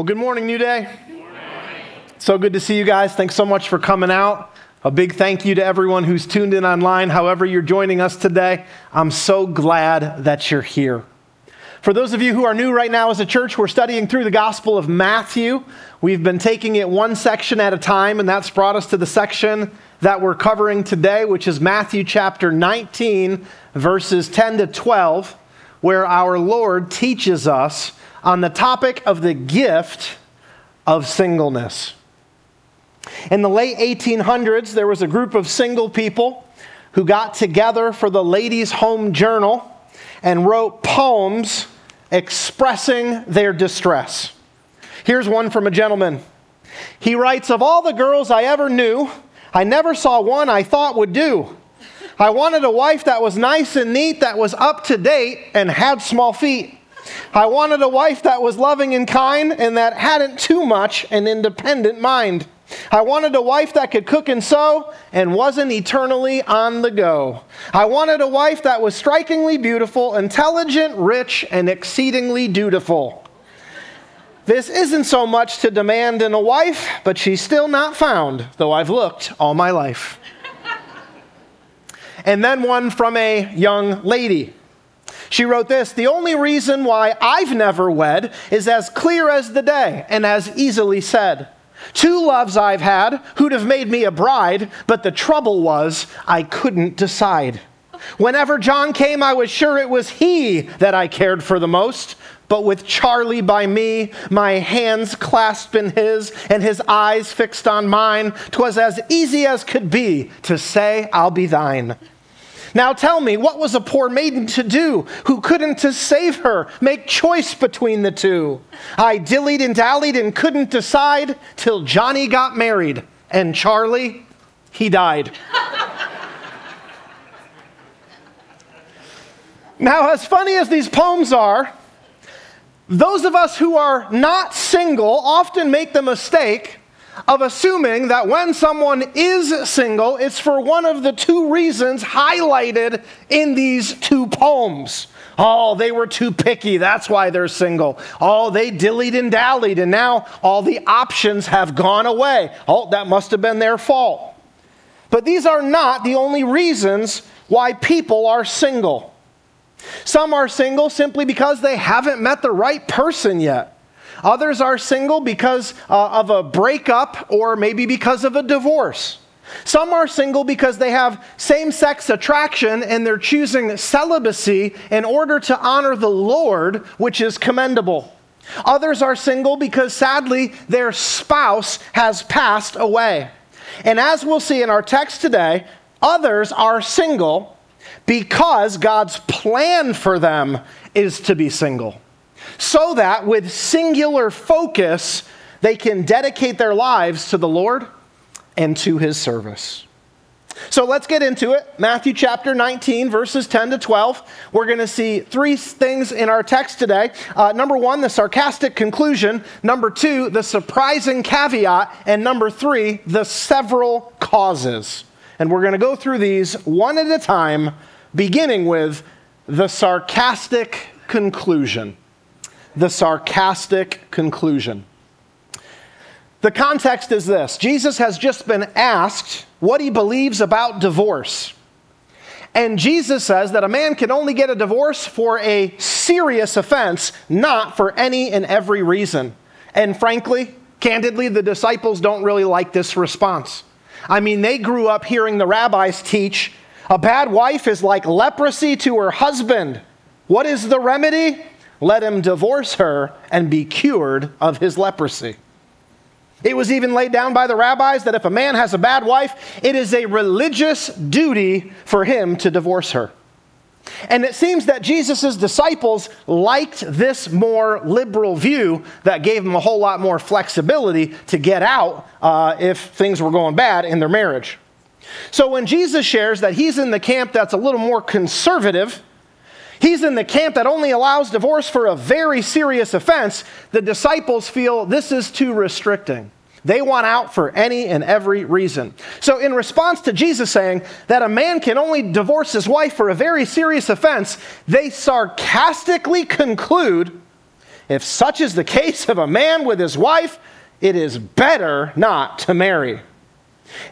Well, good morning, New Day. So good to see you guys. Thanks so much for coming out. A big thank you to everyone who's tuned in online, however, you're joining us today. I'm so glad that you're here. For those of you who are new right now as a church, we're studying through the Gospel of Matthew. We've been taking it one section at a time, and that's brought us to the section that we're covering today, which is Matthew chapter 19, verses 10 to 12, where our Lord teaches us on the topic of the gift of singleness. In the late 1800s, there was a group of single people who got together for the Ladies' Home Journal and wrote poems expressing their distress. Here's one from a gentleman. He writes Of all the girls I ever knew, I never saw one I thought would do. I wanted a wife that was nice and neat, that was up to date, and had small feet. I wanted a wife that was loving and kind and that hadn't too much an independent mind. I wanted a wife that could cook and sew and wasn't eternally on the go. I wanted a wife that was strikingly beautiful, intelligent, rich, and exceedingly dutiful. This isn't so much to demand in a wife, but she's still not found, though I've looked all my life. And then one from a young lady. She wrote this The only reason why I've never wed is as clear as the day and as easily said. Two loves I've had who'd have made me a bride, but the trouble was I couldn't decide. Whenever John came, I was sure it was he that I cared for the most. But with Charlie by me, my hands clasped in his, and his eyes fixed on mine, 'twas as easy as could be to say, I'll be thine. Now tell me, what was a poor maiden to do who couldn't to save her make choice between the two? I dillied and dallied and couldn't decide till Johnny got married and Charlie, he died. now, as funny as these poems are, those of us who are not single often make the mistake of assuming that when someone is single, it's for one of the two reasons highlighted in these two poems. Oh, they were too picky. That's why they're single. Oh, they dillied and dallied, and now all the options have gone away. Oh, that must have been their fault. But these are not the only reasons why people are single. Some are single simply because they haven't met the right person yet. Others are single because uh, of a breakup or maybe because of a divorce. Some are single because they have same sex attraction and they're choosing celibacy in order to honor the Lord, which is commendable. Others are single because sadly their spouse has passed away. And as we'll see in our text today, others are single because God's plan for them is to be single so that with singular focus, they can dedicate their lives to the Lord and to his service. So let's get into it. Matthew chapter 19, verses 10 to 12. We're going to see three things in our text today. Uh, number one, the sarcastic conclusion. Number two, the surprising caveat. And number three, the several causes. And we're going to go through these one at a time, beginning with the sarcastic conclusion the sarcastic conclusion. The context is this Jesus has just been asked what he believes about divorce. And Jesus says that a man can only get a divorce for a serious offense, not for any and every reason. And frankly, candidly, the disciples don't really like this response. I mean, they grew up hearing the rabbis teach a bad wife is like leprosy to her husband. What is the remedy? let him divorce her and be cured of his leprosy. It was even laid down by the rabbis that if a man has a bad wife, it is a religious duty for him to divorce her. And it seems that Jesus' disciples liked this more liberal view that gave them a whole lot more flexibility to get out uh, if things were going bad in their marriage. So when Jesus shares that he's in the camp that's a little more conservative, He's in the camp that only allows divorce for a very serious offense. The disciples feel this is too restricting. They want out for any and every reason. So, in response to Jesus saying that a man can only divorce his wife for a very serious offense, they sarcastically conclude if such is the case of a man with his wife, it is better not to marry.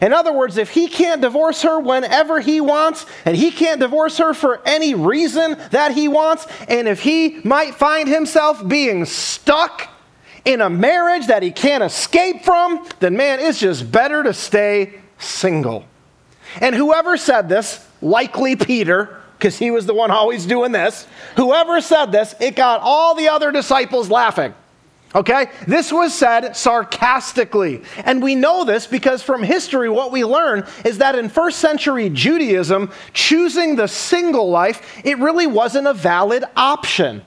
In other words, if he can't divorce her whenever he wants, and he can't divorce her for any reason that he wants, and if he might find himself being stuck in a marriage that he can't escape from, then man, it's just better to stay single. And whoever said this, likely Peter, because he was the one always doing this, whoever said this, it got all the other disciples laughing. Okay? This was said sarcastically. And we know this because from history, what we learn is that in first century Judaism, choosing the single life, it really wasn't a valid option.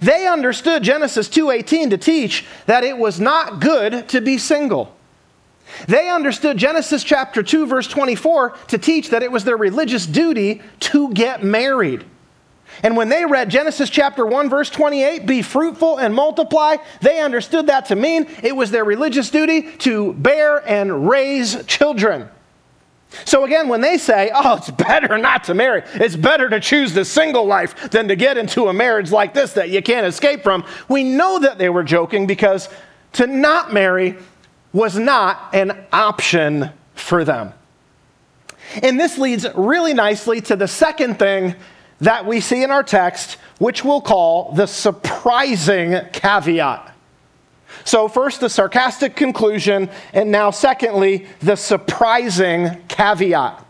They understood Genesis 2:18 to teach that it was not good to be single. They understood Genesis chapter 2 verse 24 to teach that it was their religious duty to get married. And when they read Genesis chapter 1, verse 28, be fruitful and multiply, they understood that to mean it was their religious duty to bear and raise children. So again, when they say, oh, it's better not to marry, it's better to choose the single life than to get into a marriage like this that you can't escape from, we know that they were joking because to not marry was not an option for them. And this leads really nicely to the second thing that we see in our text, which we'll call the surprising caveat. So, first, the sarcastic conclusion, and now, secondly, the surprising caveat.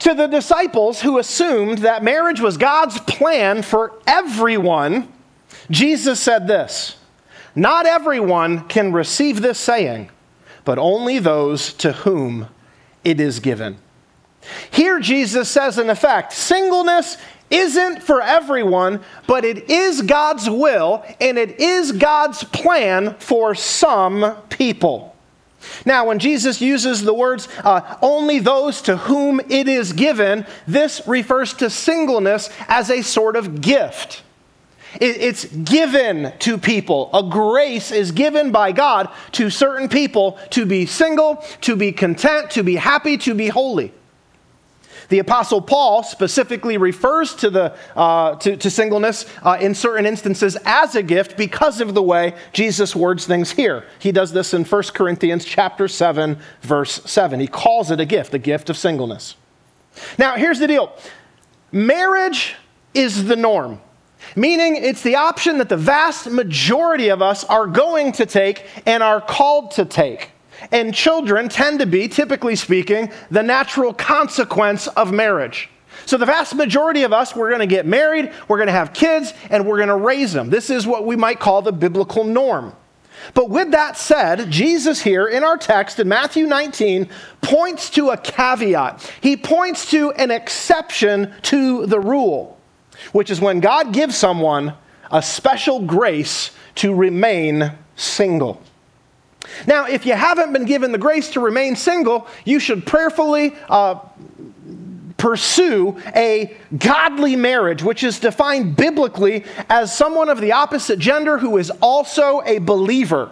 To the disciples who assumed that marriage was God's plan for everyone, Jesus said this Not everyone can receive this saying, but only those to whom it is given. Here, Jesus says, in effect, singleness isn't for everyone, but it is God's will and it is God's plan for some people. Now, when Jesus uses the words, uh, only those to whom it is given, this refers to singleness as a sort of gift. It's given to people. A grace is given by God to certain people to be single, to be content, to be happy, to be holy. The Apostle Paul specifically refers to, the, uh, to, to, singleness uh, in certain instances as a gift because of the way Jesus words things here. He does this in 1 Corinthians chapter 7, verse 7. He calls it a gift, a gift of singleness. Now, here's the deal marriage is the norm. Meaning, it's the option that the vast majority of us are going to take and are called to take. And children tend to be, typically speaking, the natural consequence of marriage. So, the vast majority of us, we're going to get married, we're going to have kids, and we're going to raise them. This is what we might call the biblical norm. But with that said, Jesus here in our text in Matthew 19 points to a caveat. He points to an exception to the rule, which is when God gives someone a special grace to remain single. Now, if you haven't been given the grace to remain single, you should prayerfully uh, pursue a godly marriage, which is defined biblically as someone of the opposite gender who is also a believer.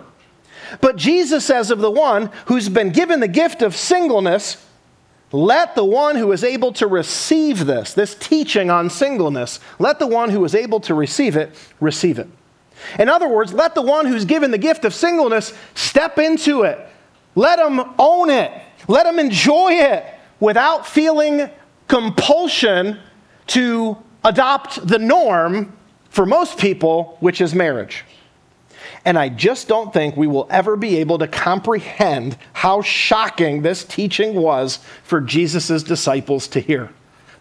But Jesus says of the one who's been given the gift of singleness, let the one who is able to receive this, this teaching on singleness, let the one who is able to receive it, receive it. In other words, let the one who's given the gift of singleness step into it. Let him own it. Let him enjoy it without feeling compulsion to adopt the norm for most people, which is marriage. And I just don't think we will ever be able to comprehend how shocking this teaching was for Jesus' disciples to hear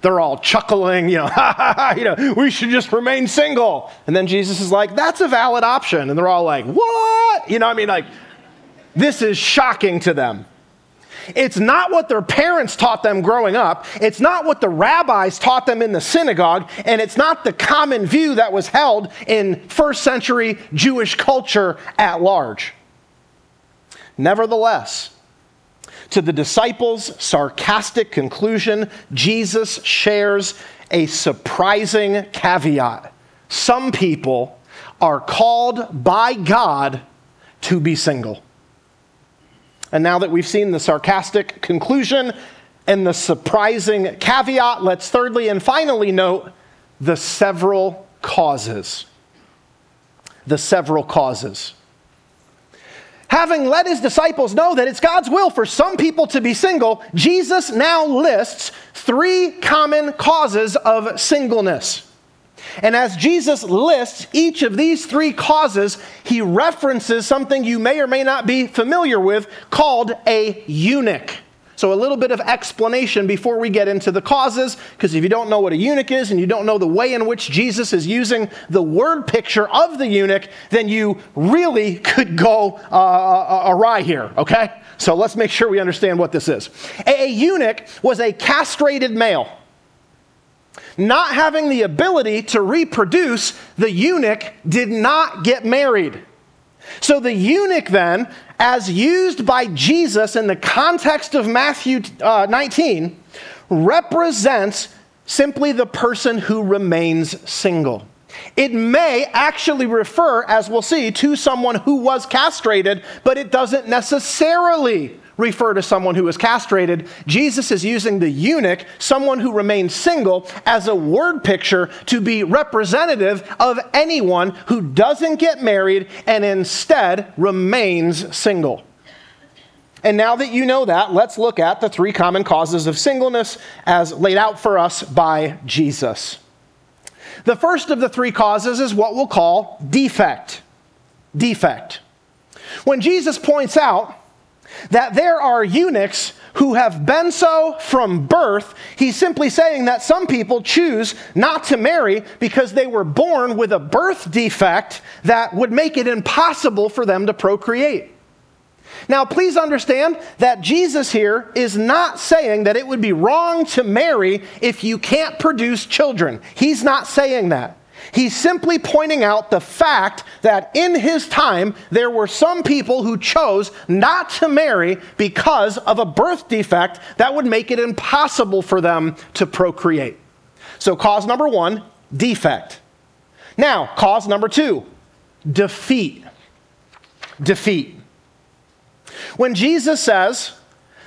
they're all chuckling, you know, you know, we should just remain single. And then Jesus is like, that's a valid option. And they're all like, what? You know, I mean, like, this is shocking to them. It's not what their parents taught them growing up. It's not what the rabbis taught them in the synagogue. And it's not the common view that was held in first century Jewish culture at large. Nevertheless, to the disciples' sarcastic conclusion, Jesus shares a surprising caveat. Some people are called by God to be single. And now that we've seen the sarcastic conclusion and the surprising caveat, let's thirdly and finally note the several causes. The several causes. Having let his disciples know that it's God's will for some people to be single, Jesus now lists three common causes of singleness. And as Jesus lists each of these three causes, he references something you may or may not be familiar with called a eunuch. So, a little bit of explanation before we get into the causes, because if you don't know what a eunuch is and you don't know the way in which Jesus is using the word picture of the eunuch, then you really could go uh, uh awry here, okay? So, let's make sure we understand what this is. A, a eunuch was a castrated male. Not having the ability to reproduce, the eunuch did not get married. So the eunuch, then, as used by Jesus in the context of Matthew uh, 19, represents simply the person who remains single. It may actually refer, as we'll see, to someone who was castrated, but it doesn't necessarily refer to someone who is castrated. Jesus is using the eunuch, someone who remains single, as a word picture to be representative of anyone who doesn't get married and instead remains single. And now that you know that, let's look at the three common causes of singleness as laid out for us by Jesus. The first of the three causes is what we'll call defect. Defect. When Jesus points out that there are eunuchs who have been so from birth, he's simply saying that some people choose not to marry because they were born with a birth defect that would make it impossible for them to procreate. Now, please understand that Jesus here is not saying that it would be wrong to marry if you can't produce children. He's not saying that. He's simply pointing out the fact that in his time, there were some people who chose not to marry because of a birth defect that would make it impossible for them to procreate. So, cause number one, defect. Now, cause number two, defeat. Defeat. When Jesus says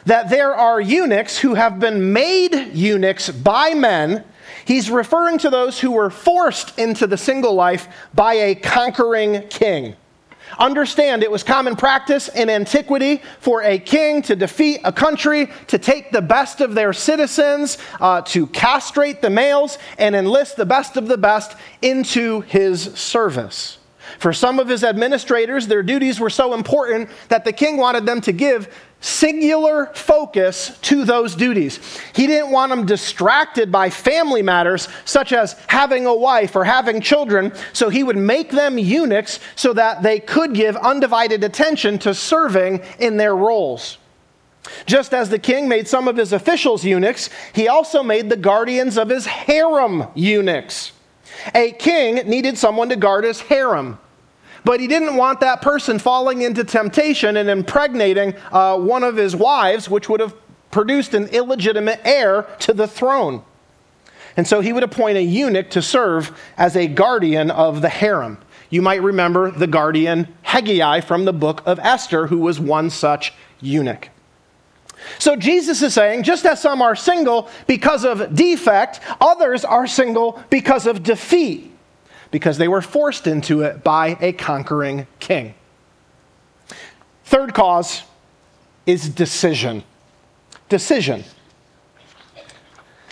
that there are eunuchs who have been made eunuchs by men, He's referring to those who were forced into the single life by a conquering king. Understand, it was common practice in antiquity for a king to defeat a country, to take the best of their citizens, uh, to castrate the males, and enlist the best of the best into his service. For some of his administrators, their duties were so important that the king wanted them to give singular focus to those duties. He didn't want them distracted by family matters, such as having a wife or having children, so he would make them eunuchs so that they could give undivided attention to serving in their roles. Just as the king made some of his officials eunuchs, he also made the guardians of his harem eunuchs. A king needed someone to guard his harem. But he didn't want that person falling into temptation and impregnating uh, one of his wives, which would have produced an illegitimate heir to the throne. And so he would appoint a eunuch to serve as a guardian of the harem. You might remember the guardian Hegai from the book of Esther, who was one such eunuch. So Jesus is saying, just as some are single because of defect, others are single because of defeat because they were forced into it by a conquering king. Third cause is decision. Decision.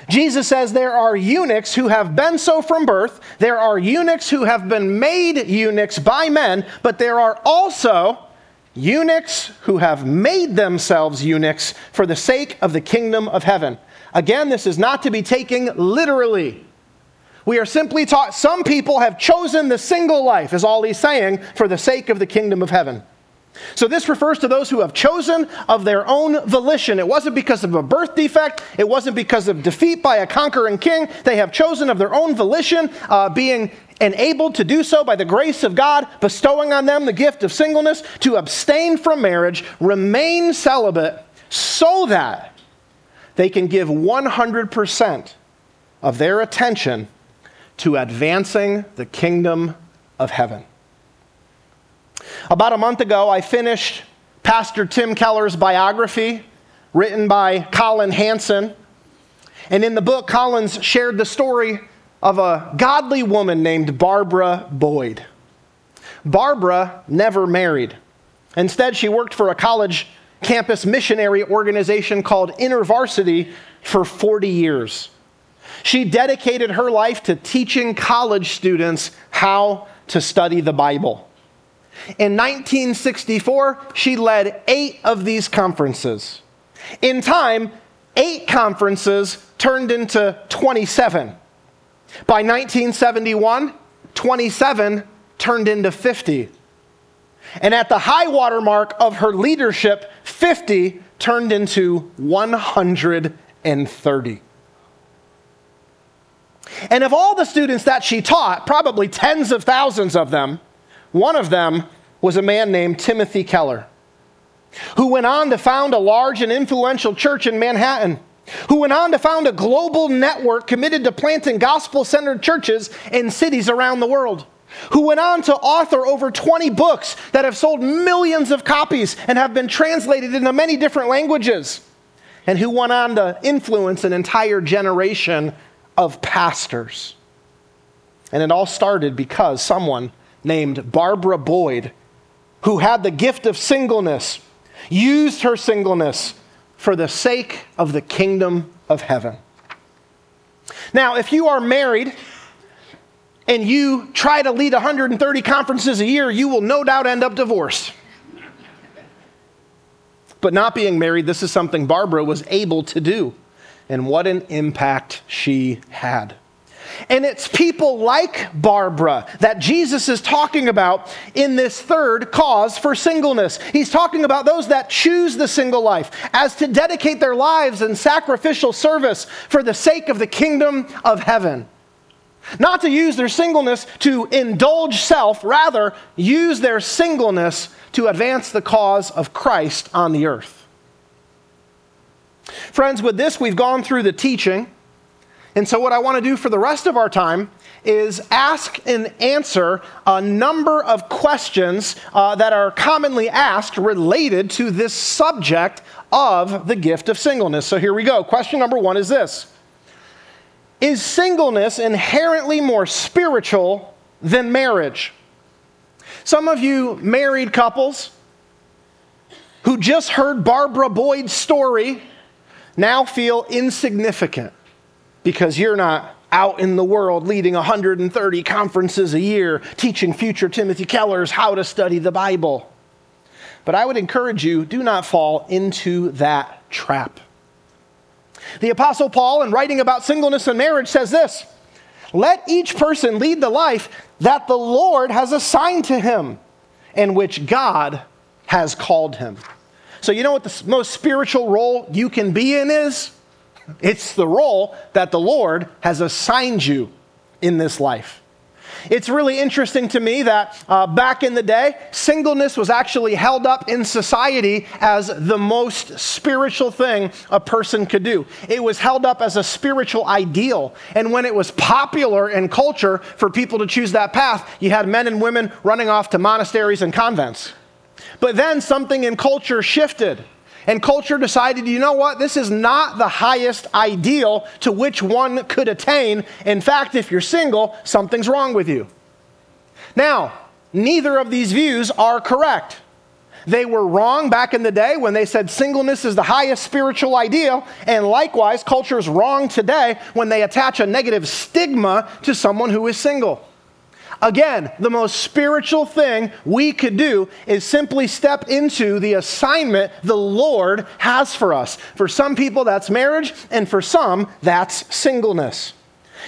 Jesus says there are eunuchs who have been so from birth, there are eunuchs who have been made eunuchs by men, but there are also eunuchs who have made themselves eunuchs for the sake of the kingdom of heaven. Again, this is not to be taken literally. We are simply taught some people have chosen the single life, is all he's saying, for the sake of the kingdom of heaven. So this refers to those who have chosen of their own volition. It wasn't because of a birth defect, it wasn't because of defeat by a conquering king. They have chosen of their own volition, uh, being enabled to do so by the grace of God, bestowing on them the gift of singleness, to abstain from marriage, remain celibate, so that they can give 100% of their attention to advancing the kingdom of heaven. About a month ago, I finished Pastor Tim Keller's biography written by Collin Hansen. And in the book, Collins shared the story of a godly woman named Barbara Boyd. Barbara never married. Instead, she worked for a college campus missionary organization called InterVarsity for 40 years. She dedicated her life to teaching college students how to study the Bible. In 1964, she led eight of these conferences. In time, eight conferences turned into 27. By 1971, 27 turned into 50. And at the high water mark of her leadership, 50 turned into 130. And of all the students that she taught, probably tens of thousands of them, one of them was a man named Timothy Keller, who went on to found a large and influential church in Manhattan, who went on to found a global network committed to planting gospel centered churches in cities around the world. Who went on to author over 20 books that have sold millions of copies and have been translated into many different languages, and who went on to influence an entire generation of pastors. And it all started because someone named Barbara Boyd, who had the gift of singleness, used her singleness for the sake of the kingdom of heaven. Now, if you are married and you try to lead 130 conferences a year, you will no doubt end up divorced. But not being married, this is something Barbara was able to do. And what an impact she had. And it's people like Barbara that Jesus is talking about in this third cause for singleness. He's talking about those that choose the single life as to dedicate their lives in sacrificial service for the sake of the kingdom of heaven. Not to use their singleness to indulge self, rather, use their singleness to advance the cause of Christ on the earth. Friends, with this, we've gone through the teaching. And so, what I want to do for the rest of our time is ask and answer a number of questions uh, that are commonly asked related to this subject of the gift of singleness. So, here we go. Question number one is this Is singleness inherently more spiritual than marriage? Some of you married couples who just heard Barbara Boyd's story now feel insignificant because you're not out in the world leading 130 conferences a year, teaching future Timothy Kellers how to study the Bible. But I would encourage you do not fall into that trap. The Apostle Paul, in writing about singleness and marriage, says this Let each person lead the life that the Lord has assigned to him and which God has called him. So, you know what the most spiritual role you can be in is? It's the role that the Lord has assigned you in this life. It's really interesting to me that uh, back in the day, singleness was actually held up in society as the most spiritual thing a person could do. It was held up as a spiritual ideal. And when it was popular in culture for people to choose that path, you had men and women running off to monasteries and convents. But then something in culture shifted. And culture decided, you know what, this is not the highest ideal to which one could attain. In fact, if you're single, something's wrong with you. Now, neither of these views are correct. They were wrong back in the day when they said singleness is the highest spiritual ideal, and likewise, culture is wrong today when they attach a negative stigma to someone who is single. Again, the most spiritual thing we could do is simply step into the assignment the Lord has for us. For some people, that's marriage, and for some, that's singleness.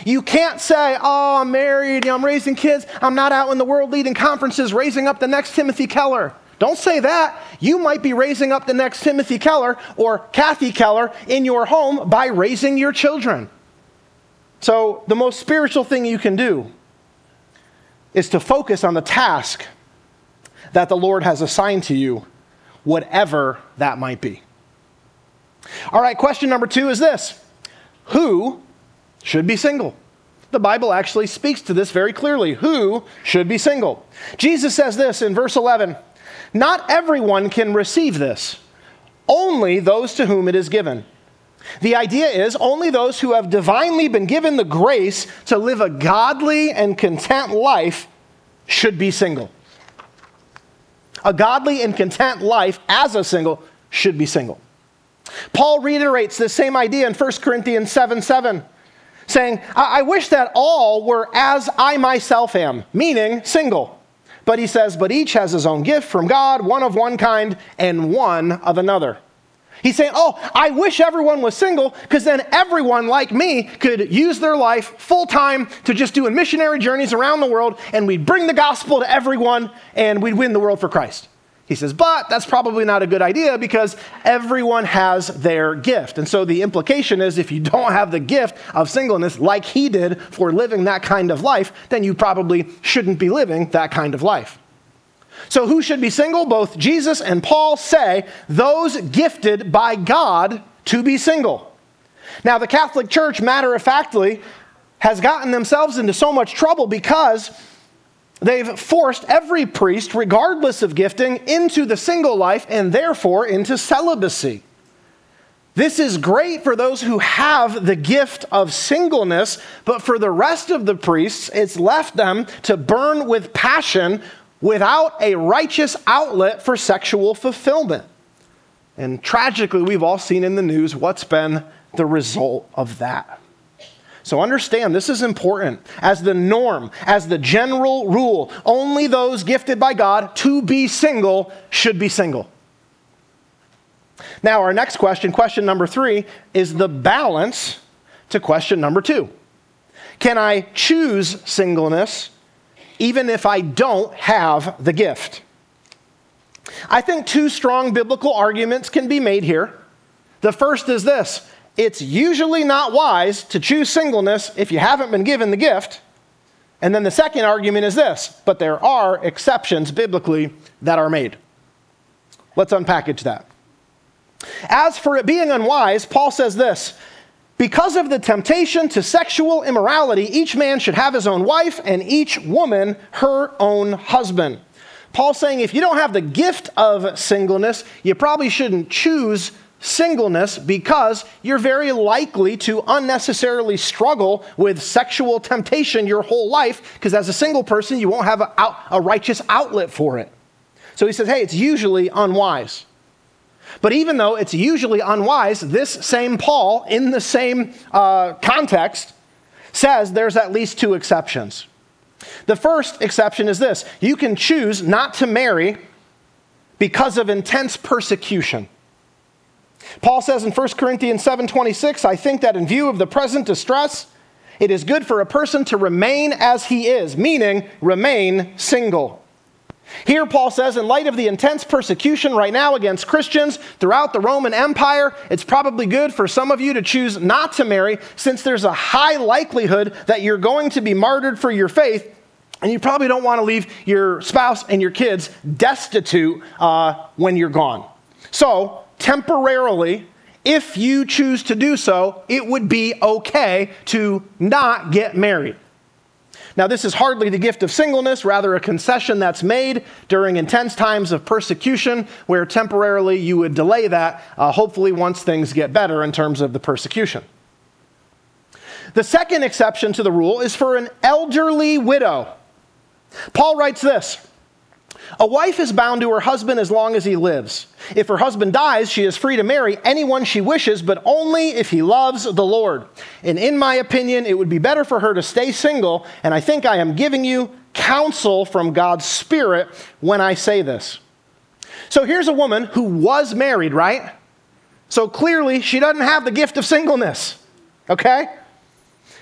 You can't say, Oh, I'm married, I'm raising kids, I'm not out in the world leading conferences, raising up the next Timothy Keller. Don't say that. You might be raising up the next Timothy Keller or Kathy Keller in your home by raising your children. So, the most spiritual thing you can do is to focus on the task that the Lord has assigned to you, whatever that might be. All right, question number two is this Who should be single? The Bible actually speaks to this very clearly. Who should be single? Jesus says this in verse 11 Not everyone can receive this, only those to whom it is given. The idea is only those who have divinely been given the grace to live a godly and content life should be single. A godly and content life as a single should be single. Paul reiterates the same idea in 1 Corinthians 7 7, saying, I-, I wish that all were as I myself am, meaning single. But he says, But each has his own gift from God, one of one kind and one of another. He's saying, Oh, I wish everyone was single because then everyone like me could use their life full time to just doing missionary journeys around the world and we'd bring the gospel to everyone and we'd win the world for Christ. He says, but that's probably not a good idea because everyone has their gift. And so the implication is if you don't have the gift of singleness like he did for living that kind of life, then you probably shouldn't be living that kind of life. So, who should be single? Both Jesus and Paul say those gifted by God to be single. Now, the Catholic Church, matter of factly, has gotten themselves into so much trouble because they've forced every priest, regardless of gifting, into the single life and therefore into celibacy. This is great for those who have the gift of singleness, but for the rest of the priests, it's left them to burn with passion without a righteous outlet for sexual fulfillment. And tragically, we've all seen in the news what's been the result of that. So understand this is important. As the norm, as the general rule, only those gifted by God to be single should be single. Now, our next question, question number three, is the balance to question number two. Can I choose singleness even if I don't have the gift. I think two strong biblical arguments can be made here. The first is this it's usually not wise to choose singleness if you haven't been given the gift. And then the second argument is this but there are exceptions biblically that are made. Let's unpackage that. As for it being unwise, Paul says this because of the temptation to sexual immorality, each man should have his own wife and each woman her own husband. Paul's saying if you don't have the gift of singleness, you probably shouldn't choose singleness because you're very likely to unnecessarily struggle with sexual temptation your whole life because as a single person, you won't have a, a righteous outlet for it. So he says, hey, it's usually unwise. But even though it's usually unwise, this same Paul, in the same uh, context, says there's at least two exceptions. The first exception is this you can choose not to marry because of intense persecution. Paul says in 1 Corinthians 7:26, I think that in view of the present distress, it is good for a person to remain as he is, meaning remain single. Here, Paul says, in light of the intense persecution right now against Christians throughout the Roman Empire, it's probably good for some of you to choose not to marry since there's a high likelihood that you're going to be martyred for your faith. And you probably don't want to leave your spouse and your kids destitute uh, when you're gone. So, temporarily, if you choose to do so, it would be okay to not get married. Now, this is hardly the gift of singleness, rather, a concession that's made during intense times of persecution, where temporarily you would delay that, uh, hopefully, once things get better in terms of the persecution. The second exception to the rule is for an elderly widow. Paul writes this a wife is bound to her husband as long as he lives. If her husband dies, she is free to marry anyone she wishes, but only if he loves the Lord. And in my opinion, it would be better for her to stay single, and I think I am giving you counsel from God's Spirit when I say this. So here's a woman who was married, right? So clearly, she doesn't have the gift of singleness, okay?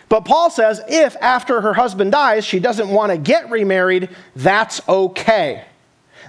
But Paul says if after her husband dies, she doesn't want to get remarried, that's okay.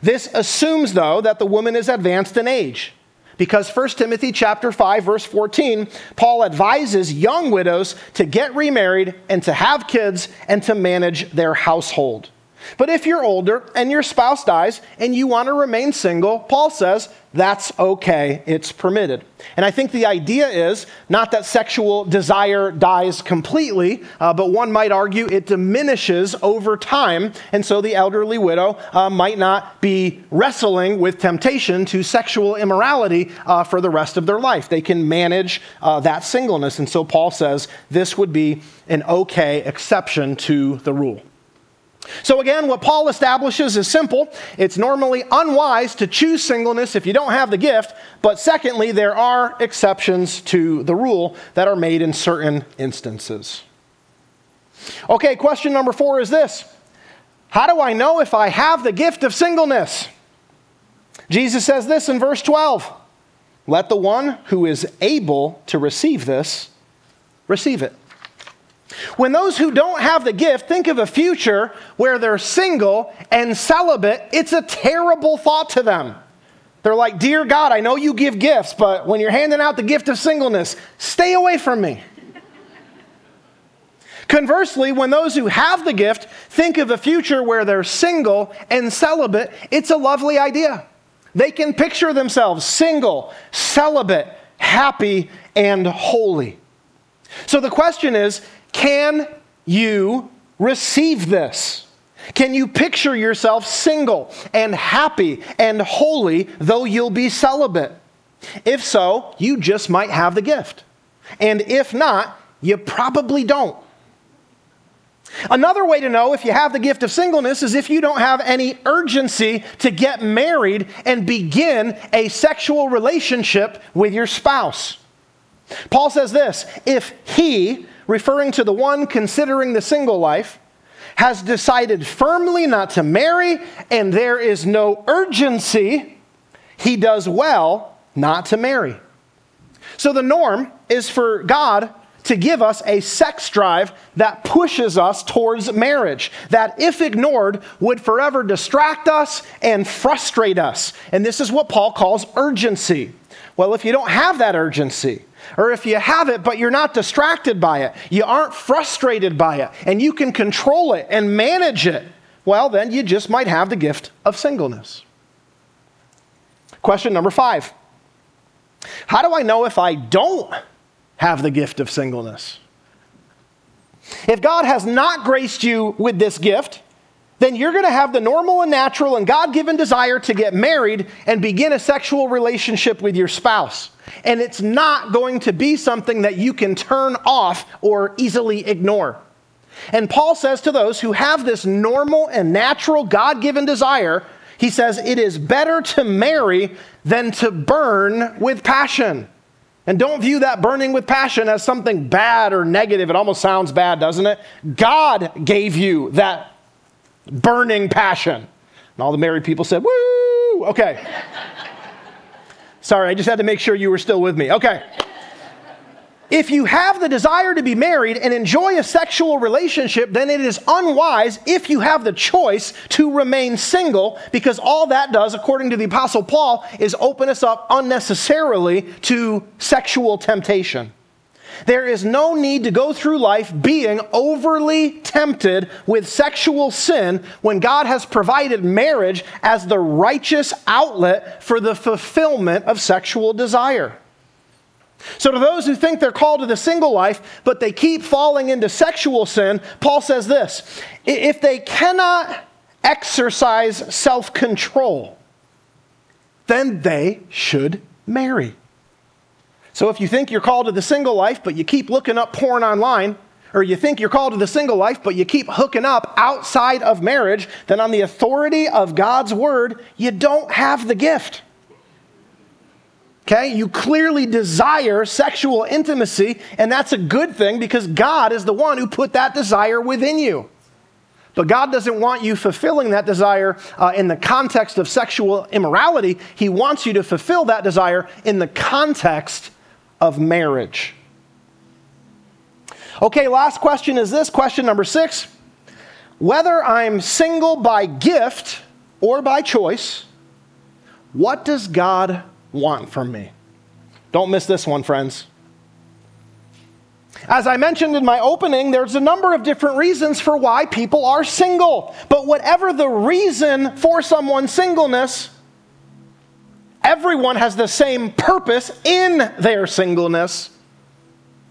This assumes, though, that the woman is advanced in age. Because 1 Timothy chapter 5 verse 14, Paul advises young widows to get remarried and to have kids and to manage their household. But if you're older and your spouse dies and you want to remain single, Paul says that's okay, it's permitted. And I think the idea is not that sexual desire dies completely, uh, but one might argue it diminishes over time. And so the elderly widow uh, might not be wrestling with temptation to sexual immorality uh, for the rest of their life. They can manage uh, that singleness. And so Paul says this would be an okay exception to the rule. So, again, what Paul establishes is simple. It's normally unwise to choose singleness if you don't have the gift, but secondly, there are exceptions to the rule that are made in certain instances. Okay, question number four is this How do I know if I have the gift of singleness? Jesus says this in verse 12 Let the one who is able to receive this receive it. When those who don't have the gift think of a future where they're single and celibate, it's a terrible thought to them. They're like, Dear God, I know you give gifts, but when you're handing out the gift of singleness, stay away from me. Conversely, when those who have the gift think of a future where they're single and celibate, it's a lovely idea. They can picture themselves single, celibate, happy, and holy. So the question is can you receive this? Can you picture yourself single and happy and holy, though you'll be celibate? If so, you just might have the gift. And if not, you probably don't. Another way to know if you have the gift of singleness is if you don't have any urgency to get married and begin a sexual relationship with your spouse. Paul says this if he, referring to the one considering the single life, has decided firmly not to marry and there is no urgency, he does well not to marry. So the norm is for God to give us a sex drive that pushes us towards marriage, that, if ignored, would forever distract us and frustrate us. And this is what Paul calls urgency. Well, if you don't have that urgency, or if you have it, but you're not distracted by it, you aren't frustrated by it, and you can control it and manage it, well, then you just might have the gift of singleness. Question number five How do I know if I don't have the gift of singleness? If God has not graced you with this gift, then you're going to have the normal and natural and God given desire to get married and begin a sexual relationship with your spouse. And it's not going to be something that you can turn off or easily ignore. And Paul says to those who have this normal and natural God given desire, he says, it is better to marry than to burn with passion. And don't view that burning with passion as something bad or negative. It almost sounds bad, doesn't it? God gave you that burning passion. And all the married people said, Woo! Okay. Sorry, I just had to make sure you were still with me. Okay. If you have the desire to be married and enjoy a sexual relationship, then it is unwise if you have the choice to remain single, because all that does, according to the Apostle Paul, is open us up unnecessarily to sexual temptation. There is no need to go through life being overly tempted with sexual sin when God has provided marriage as the righteous outlet for the fulfillment of sexual desire. So, to those who think they're called to the single life, but they keep falling into sexual sin, Paul says this if they cannot exercise self control, then they should marry. So if you think you're called to the single life, but you keep looking up porn online, or you think you're called to the single life, but you keep hooking up outside of marriage, then on the authority of God's word, you don't have the gift. Okay? You clearly desire sexual intimacy, and that's a good thing because God is the one who put that desire within you. But God doesn't want you fulfilling that desire uh, in the context of sexual immorality. He wants you to fulfill that desire in the context of marriage. Okay, last question is this question number six. Whether I'm single by gift or by choice, what does God want from me? Don't miss this one, friends. As I mentioned in my opening, there's a number of different reasons for why people are single. But whatever the reason for someone's singleness, everyone has the same purpose in their singleness,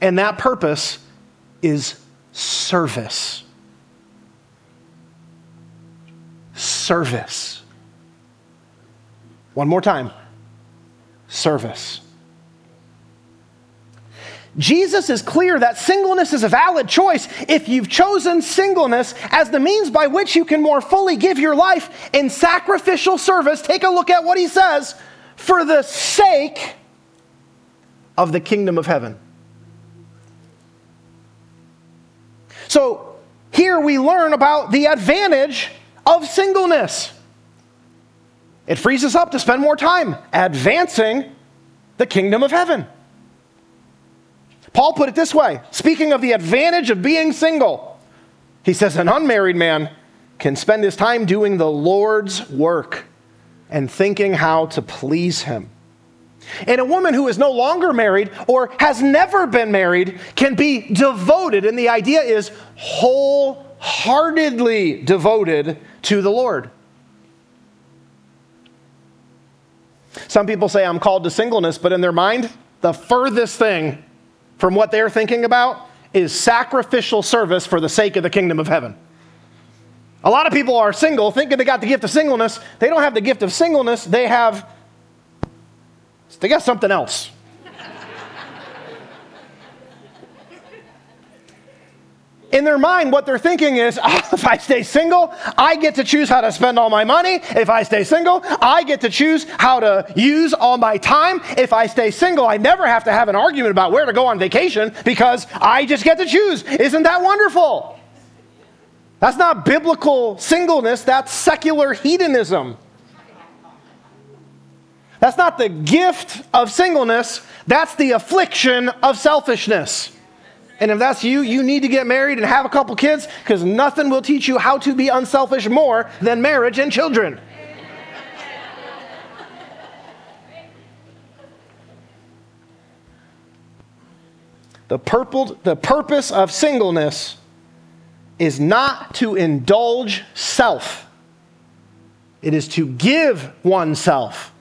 and that purpose is service. Service. One more time service. Jesus is clear that singleness is a valid choice if you've chosen singleness as the means by which you can more fully give your life in sacrificial service. Take a look at what he says for the sake of the kingdom of heaven. So here we learn about the advantage of singleness. It frees us up to spend more time advancing the kingdom of heaven. Paul put it this way speaking of the advantage of being single, he says, An unmarried man can spend his time doing the Lord's work and thinking how to please him. And a woman who is no longer married or has never been married can be devoted, and the idea is wholeheartedly devoted to the Lord. Some people say I'm called to singleness, but in their mind, the furthest thing from what they're thinking about is sacrificial service for the sake of the kingdom of heaven. A lot of people are single thinking they got the gift of singleness. They don't have the gift of singleness, they have they got something else. in their mind, what they're thinking is oh, if I stay single, I get to choose how to spend all my money. If I stay single, I get to choose how to use all my time. If I stay single, I never have to have an argument about where to go on vacation because I just get to choose. Isn't that wonderful? That's not biblical singleness, that's secular hedonism. That's not the gift of singleness, that's the affliction of selfishness. And if that's you, you need to get married and have a couple kids because nothing will teach you how to be unselfish more than marriage and children. The, purple, the purpose of singleness is not to indulge self, it is to give oneself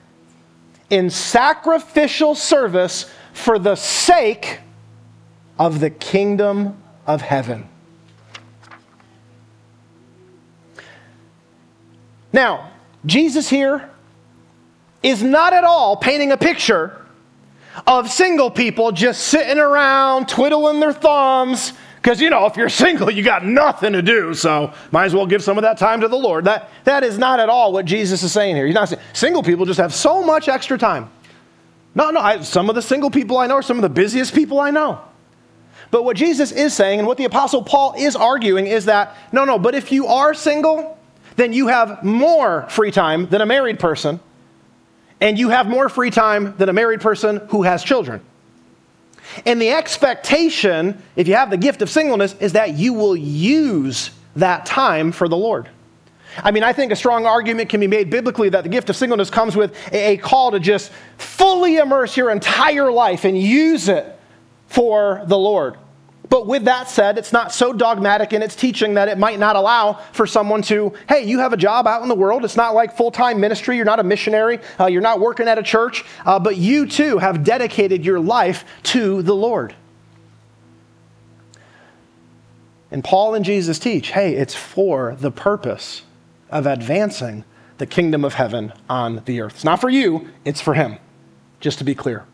in sacrificial service for the sake of the kingdom of heaven. Now, Jesus here is not at all painting a picture of single people just sitting around twiddling their thumbs. Because, you know, if you're single, you got nothing to do, so might as well give some of that time to the Lord. That, that is not at all what Jesus is saying here. He's not saying single people just have so much extra time. No, no, I, some of the single people I know are some of the busiest people I know. But what Jesus is saying, and what the Apostle Paul is arguing, is that no, no, but if you are single, then you have more free time than a married person, and you have more free time than a married person who has children. And the expectation, if you have the gift of singleness, is that you will use that time for the Lord. I mean, I think a strong argument can be made biblically that the gift of singleness comes with a, call to just fully immerse your entire life and use it for the Lord. But with that said, it's not so dogmatic in its teaching that it might not allow for someone to, hey, you have a job out in the world. It's not like full time ministry. You're not a missionary. Uh, you're not working at a church. Uh, but you too have dedicated your life to the Lord. And Paul and Jesus teach hey, it's for the purpose of advancing the kingdom of heaven on the earth. It's not for you, it's for him, just to be clear.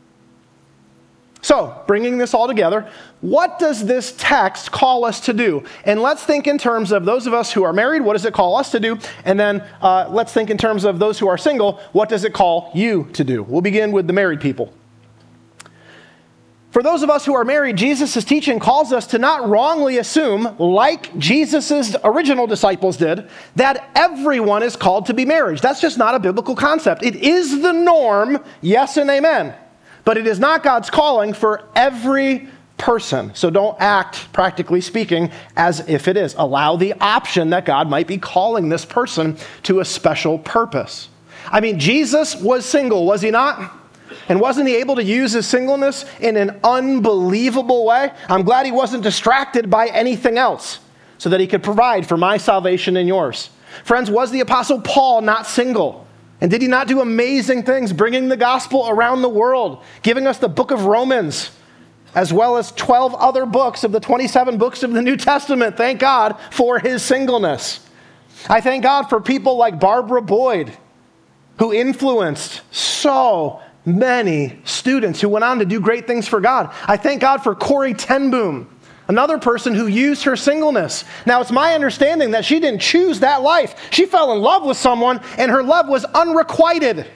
So, bringing this all together, what does this text call us to do? And let's think in terms of those of us who are married, what does it call us to do? And then uh, let's think in terms of those who are single, what does it call you to do? We'll begin with the married people. For those of us who are married, Jesus' teaching calls us to not wrongly assume, like Jesus' original disciples did, that everyone is called to be married. That's just not a biblical concept. It is the norm, yes and amen but it is not God's calling for every person. So don't act, practically speaking, as if it is. Allow the option that God might be calling this person to a special purpose. I mean, Jesus was single, was he not? And wasn't he able to use his singleness in an unbelievable way? I'm glad he wasn't distracted by anything else so that he could provide for my salvation and yours. Friends, was the Apostle Paul not single? And did he not do amazing things, bringing the gospel around the world, giving us the book of Romans, as well as 12 other books of the 27 books of the New Testament? Thank God for his singleness. I thank God for people like Barbara Boyd, who influenced so many students who went on to do great things for God. I thank God for Corrie ten Boom Another person who used her singleness. Now, it's my understanding that she didn't choose that life. She fell in love with someone, and her love was unrequited.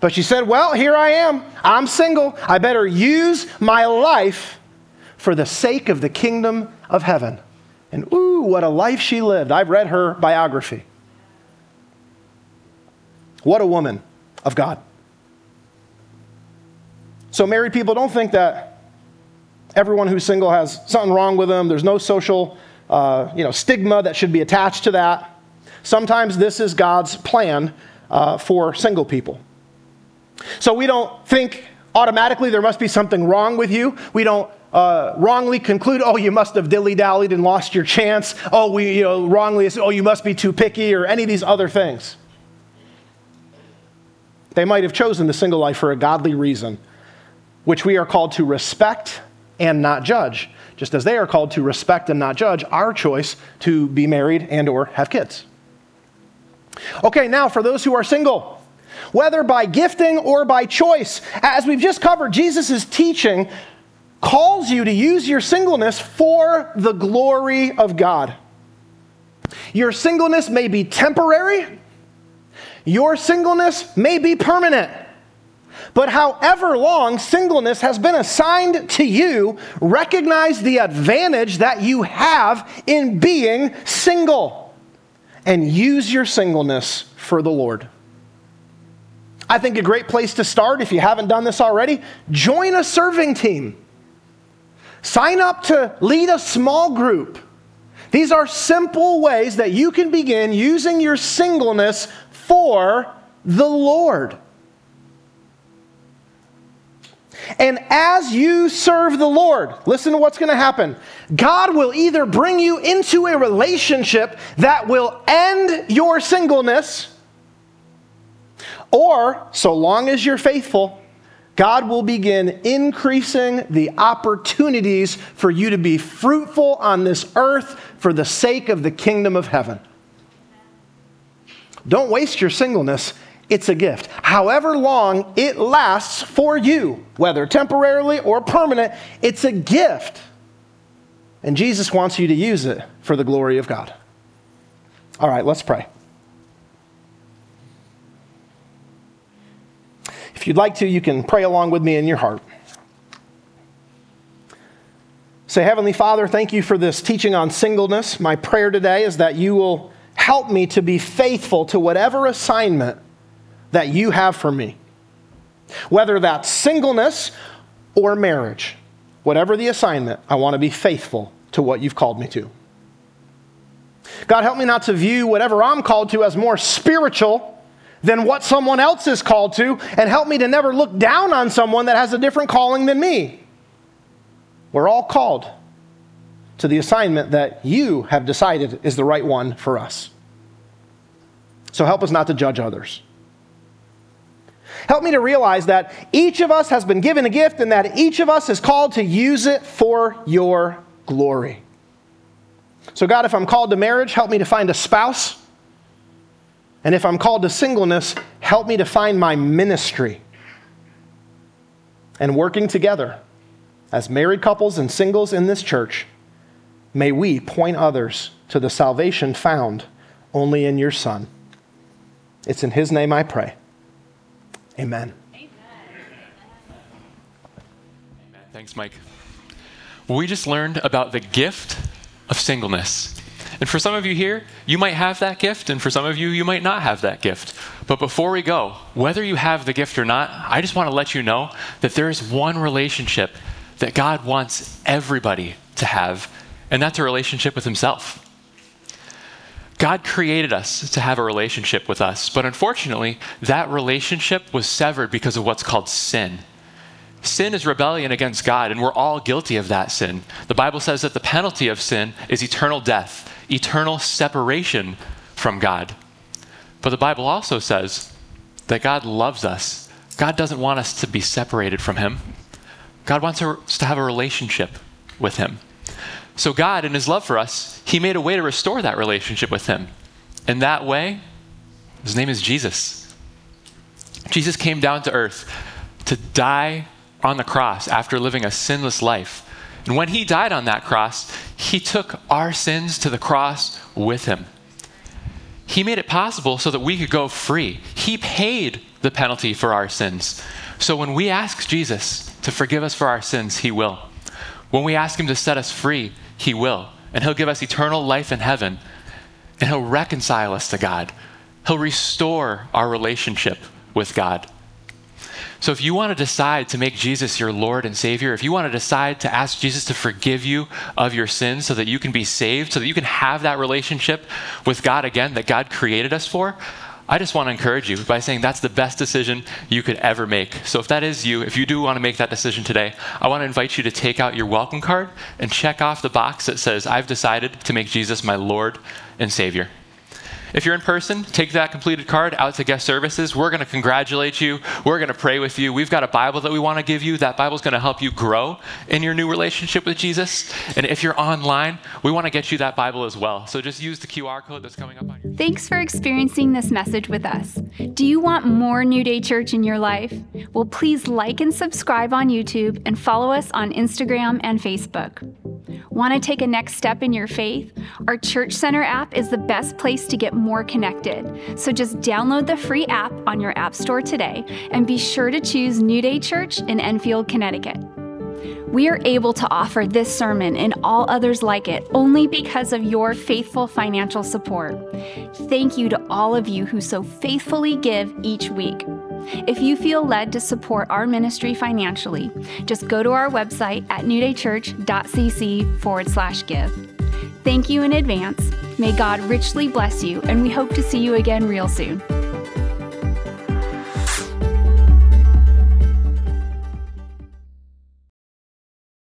But she said, Well, here I am. I'm single. I better use my life for the sake of the kingdom of heaven. And ooh, what a life she lived. I've read her biography. What a woman of God. So, married people, don't think that everyone who's single has something wrong with them. There's no social uh, you know, stigma that should be attached to that. Sometimes this is God's plan uh, for single people. So we don't think automatically there must be something wrong with you. We don't uh, wrongly conclude, oh, you must have dilly dallied and lost your chance. Oh, we you know, wrongly, oh, you must be too picky, or any of these other things. They might have chosen the single life for a godly reason, which we are called to respect and not judge, just as they are called to respect and not judge our choice to be married and or have kids. Okay, now for those who are single, whether by gifting or by choice, as we've just covered, Jesus' teaching calls you to use your singleness for the glory of God. Your singleness may be temporary, your singleness may be permanent. But however long singleness has been assigned to you, recognize the advantage that you have in being single and use your singleness for the Lord. I think a great place to start, if you haven't done this already, join a serving team. Sign up to lead a small group. These are simple ways that you can begin using your singleness for the Lord. And as you serve the Lord, listen to what's going to happen. God will either bring you into a relationship that will end your singleness, or so long as you're faithful, God will begin increasing the opportunities for you to be fruitful on this earth for the sake of the kingdom of heaven. Don't waste your singleness it's a gift. However long it lasts for you, whether temporarily or permanent, it's a gift. And Jesus wants you to use it for the glory of God. All right, let's pray. If you'd like to, you can pray along with me in your heart. Say, Heavenly Father, thank you for this teaching on singleness. My prayer today is that you will help me to be faithful to whatever assignment that you have for me. Whether that's singleness or marriage, whatever the assignment, I want to be faithful to what you've called me to. God, help me not to view whatever I'm called to as more spiritual than what someone else is called to, and help me to never look down on someone that has a different calling than me. We're all called to the assignment that you have decided is the right one for us. So help us not to judge others. Help me to realize that each of us has been given a gift and that each of us is called to use it for your glory. So, God, if I'm called to marriage, help me to find a spouse. And if I'm called to singleness, help me to find my ministry. And working together as married couples and singles in this church, may we point others to the salvation found only in your Son. It's in His name I pray. Amen. Amen. Thanks, Mike. We just learned about the gift of singleness. And for some of you here, you might have that gift, and for some of you, you might not have that gift. But before we go, whether you have the gift or not, I just want to let you know that there is one relationship that God wants everybody to have, and that's a relationship with Himself. God created us to have a relationship with us, but unfortunately, that relationship was severed because of what's called sin. Sin is rebellion against God, and we're all guilty of that sin. The Bible says that the penalty of sin is eternal death, eternal separation from God. But the Bible also says that God loves us. God doesn't want us to be separated from Him. God wants us to have a relationship with Him. So, God, in His love for us, He made a way to restore that relationship with Him. And that way, His name is Jesus. Jesus came down to earth to die on the cross after living a sinless life. And when He died on that cross, He took our sins to the cross with Him. He made it possible so that we could go free. He paid the penalty for our sins. So when we ask Jesus to forgive us for our sins, He will. When we ask Him to set us free, He will. And He'll give us eternal life in heaven. And He'll reconcile us to God. He'll restore our relationship with God. So, if you want to decide to make Jesus your Lord and Savior, if you want to decide to ask Jesus to forgive you of your sins so that you can be saved, so that you can have that relationship with God again that God created us for, I just want to encourage you by saying that's the best decision you could ever make. So, if that is you, if you do want to make that decision today, I want to invite you to take out your welcome card and check off the box that says, I've decided to make Jesus my Lord and Savior. If you're in person, take that completed card out to guest services. We're going to congratulate you. We're going to pray with you. We've got a Bible that we want to give you. That Bible's going to help you grow in your new relationship with Jesus. And if you're online, we want to get you that Bible as well. So just use the QR code that's coming up on your. Thanks for experiencing this message with us. Do you want more New Day Church in your life? Well, please like and subscribe on YouTube and follow us on Instagram and Facebook. Want to take a next step in your faith? Our Church Center app is the best place to get more connected. So just download the free app on your App Store today and be sure to choose New Day Church in Enfield, Connecticut. We are able to offer this sermon and all others like it only because of your faithful financial support. Thank you to all of you who so faithfully give each week. If you feel led to support our ministry financially, just go to our website at newdaychurch.cc forward slash give. Thank you in advance. May God richly bless you, and we hope to see you again real soon.